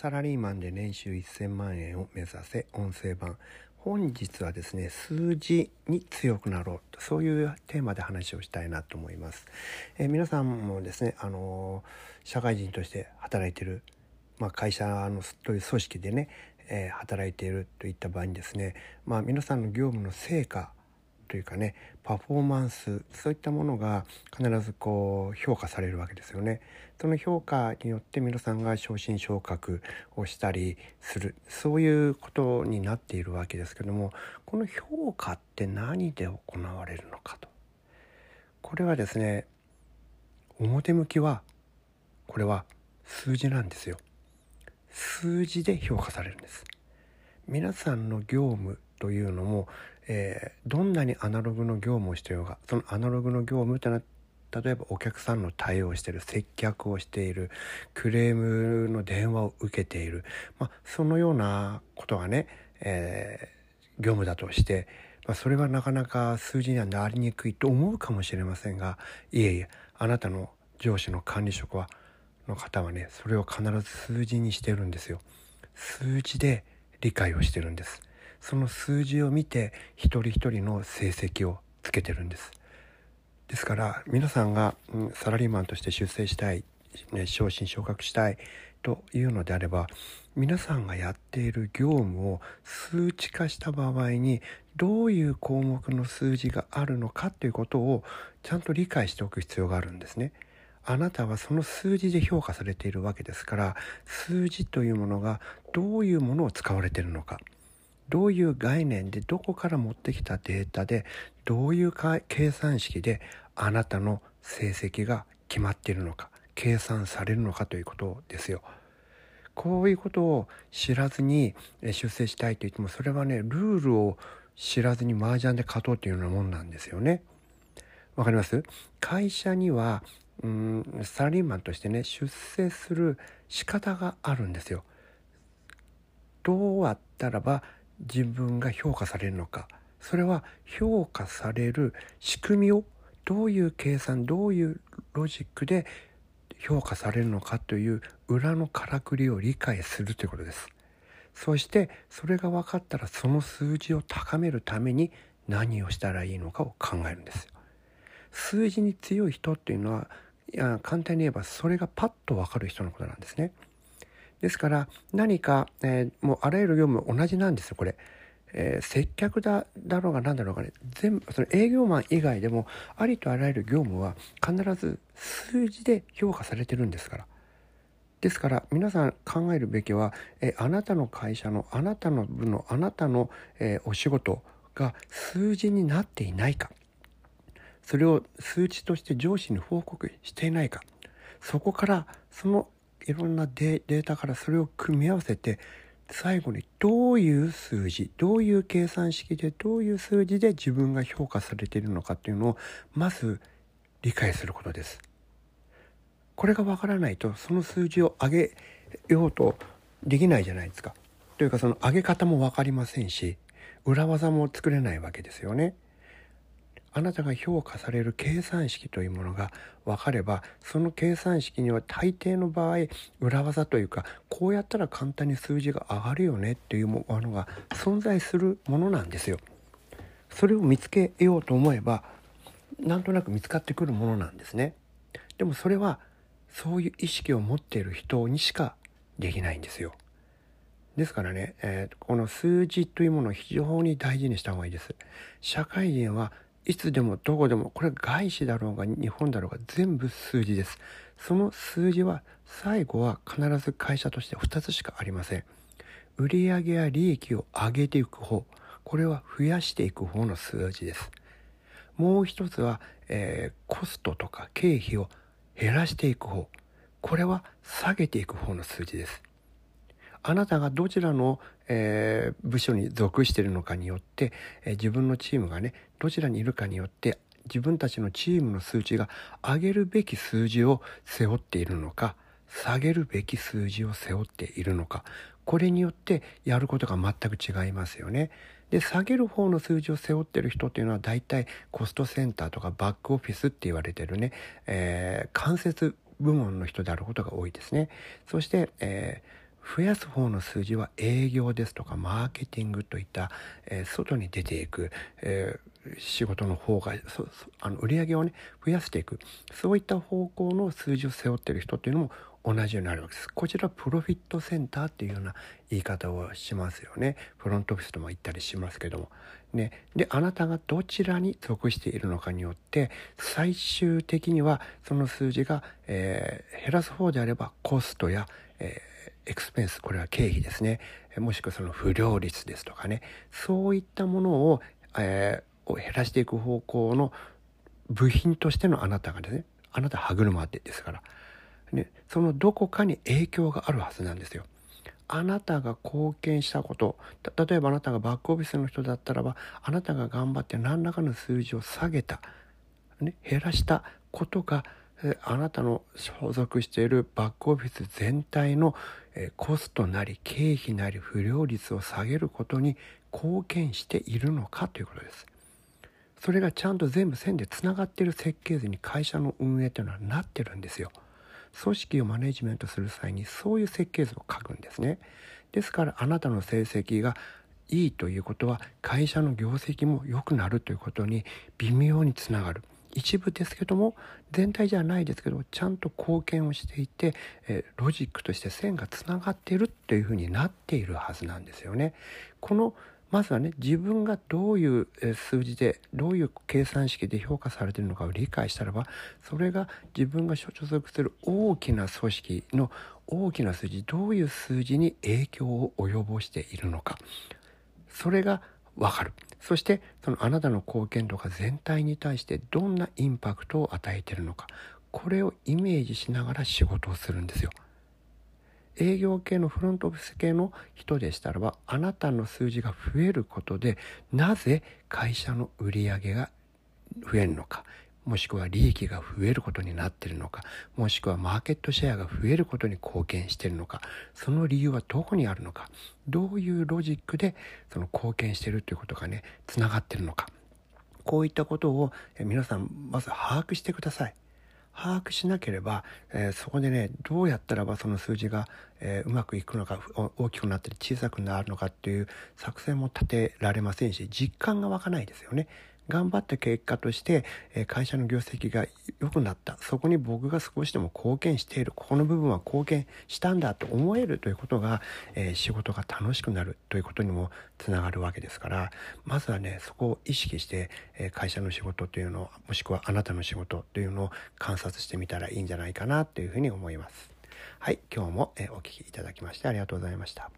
サラリーマンで年収1000万円を目指せ音声版。本日はですね数字に強くなろう。とそういうテーマで話をしたいなと思います、えー、皆さんもですねあのー、社会人として働いてるまあ、会社のという組織でね、えー、働いているといった場合にですね、まあ、皆さんの業務の成果というかねパフォーマンスそういったものが必ずこう評価されるわけですよね。その評価によって皆さんが昇進昇格をしたりするそういうことになっているわけですけどもこの評価って何で行われるのかと。これはですね表向きはこれは数字なんですよ。数字で評価されるんです。皆さんの業務というのも、えー、どんなにアナログの業務をしてようがそのアナログの業務というのは例えばお客さんの対応してる接客をしているクレームの電話を受けている、まあ、そのようなことがね、えー、業務だとして、まあ、それはなかなか数字にはなりにくいと思うかもしれませんがいえいえあなたの上司の管理職はの方はねそれを必ず数字にしてるんですよ。数字で理解をしてるんですその数字を見て一人一人の成績をつけてるんですですから皆さんが、サラリーマンとして出世したい、ね、昇進昇格したいというのであれば皆さんがやっている業務を数値化した場合にどういう項目の数字があるのかということをちゃんと理解しておく必要があるんですね。あなたはその数字で評価されているわけですから数字というものがどういうものを使われているのかどういう概念でどこから持ってきたデータでどういう計算式であなたの成績が決まっているのか計算されるのかということですよ。こういうことを知らずに出世したいと言ってもそれはねルールを知らずに麻雀で勝とうというようなもんなんですよね。わかります？会社にはうんサラリーマンとしてね出世する仕方があるんですよ。どうやったらば自分が評価されるのかそれは評価される仕組みをどういう計算どういうロジックで評価されるのかという裏のからくりを理解するということです。そしてそれが分かったらその数字を高めるために何をしたらいいのかを考えるんですよ。数字に強い人っていうのはいや簡単に言えばそれがパッと分かる人のことなんですね。ですから何か、えー、もうあらゆる業務同じなんですよこれ。えー、接客だだろうが何だろうがね全部その営業マン以外でもありとあらゆる業務は必ず数字で評価されてるんですから。ですから皆さん考えるべきは、えあなたの会社のあなたの部のあなたの、えお仕事が数字になっていないかそれを数値として上司に報告していないかそこからそのいろんなデータからそれを組み合わせて最後にどういう数字どういう計算式でどういう数字で自分が評価されているのかっていうのをまず理解することです。これがわからないとその数字を上げようとできないじゃないですか。というかその上げ方も分かりませんし裏技も作れないわけですよね。あなたが評価される計算式というものが分かればその計算式には大抵の場合裏技というかこうやったら簡単に数字が上がるよねっていうものが存在するものなんですよ。それを見つけようと思えばなんとなく見つかってくるものなんですね。でもそれはそういう意識を持っている人にしかできないんですよ。ですからね、えー、この数字というものを非常に大事にした方がいいです。社会人はいつでもどこでもこれ外資だろうが日本だろうが全部数字です。その数字は最後は必ず会社として2つしかありません。売上や利益を上げていく方。これは増やしていく方の数字です。もう一つは、えー、コストとか経費を減らしていく方。これは下げていく方の数字です。あなたがどちらの、えー、部署に属しているのかによって、えー、自分のチームがねどちらにいるかによって自分たちのチームの数値が上げるべき数字を背負っているのか下げるべき数字を背負っているのかこれによってやることが全く違いますよね。で下げる方の数字を背負ってる人っていうのは大体コストセンターとかバックオフィスって言われてるね、えー、間接部門の人であることが多いですね。そして、えー増やす方の数字は営業ですとかマーケティングといった、えー、外に出ていく、えー、仕事の方がそあの売り上げをね増やしていくそういった方向の数字を背負ってる人っていうのも同じようになるわけです。こちらプロフィットセンターっていうような言い方をしますよね。フロントオフィスとも言ったりしますけども。ね、であなたがどちらに属しているのかによって最終的にはその数字が、えー、減らす方であればコストや、えー、エクスペンスこれは経費ですね。もしくはその不良率ですとかね。そういったものを,、えー、を減らしていく方向の部品としてのあなたがですね。あなた歯車ってですから、ね、そのどこかに影響があるはずなんですよ。あなたが貢献したこと。例えばあなたがバックオフィスの人だったらばあなたが頑張って何らかの数字を下げた、ね、減らしたことがあなたの所属しているバックオフィス全体のコストなり経費なり不良率を下げることに貢献しているのかということです。それがちゃんと全部線でつながっている設計図に会社の運営というのはなってるんですよ。組織をマネジメントする際にそういう設計図を書くんですね。ですからあなたの成績がいいということは会社の業績も良くなるということに微妙につながる。一部ですけども全体じゃないですけどちゃんと貢献をしていて、えロジックとして線がつながっているというふうになっているはずなんですよね。このまずはね自分がどういう数字でどういう計算式で評価されているのかを理解したらばそれが自分が所属する大きな組織の大きな数字どういう数字に影響を及ぼしているのかそれが分かる。そしてそのあなたの貢献度が全体に対してどんなインパクトを与えているのか。これをイメージしながら仕事をするんですよ。営業系のフロントオフィス系の人でしたらばあなたの数字が増えることでなぜ会社の売り上げが増えるのか。もしくは利益が増えることになっているのかもしくはマーケットシェアが増えることに貢献しているのかその理由はどこにあるのかどういうロジックでその貢献しているということがねつながっているのかこういったことを皆さんまず把握してください。把握しなければ、えー、そこでねどうやったらばその数字が、えー、うまくいくのか大きくなったり小さくなるのかっていう作戦も立てられませんし実感が湧かないですよね。頑張った結果として、え会社の業績が良くなったそこに僕が少しでも貢献しているここの部分は貢献したんだと思えるということが、え仕事が楽しくなるということにもつながるわけですからまずはねそこを意識して、え会社の仕事というのをもしくはあなたの仕事というのを観察してみたらいいんじゃないかなというふうに思います。はい、今日もお聴きいただきましてありがとうございました。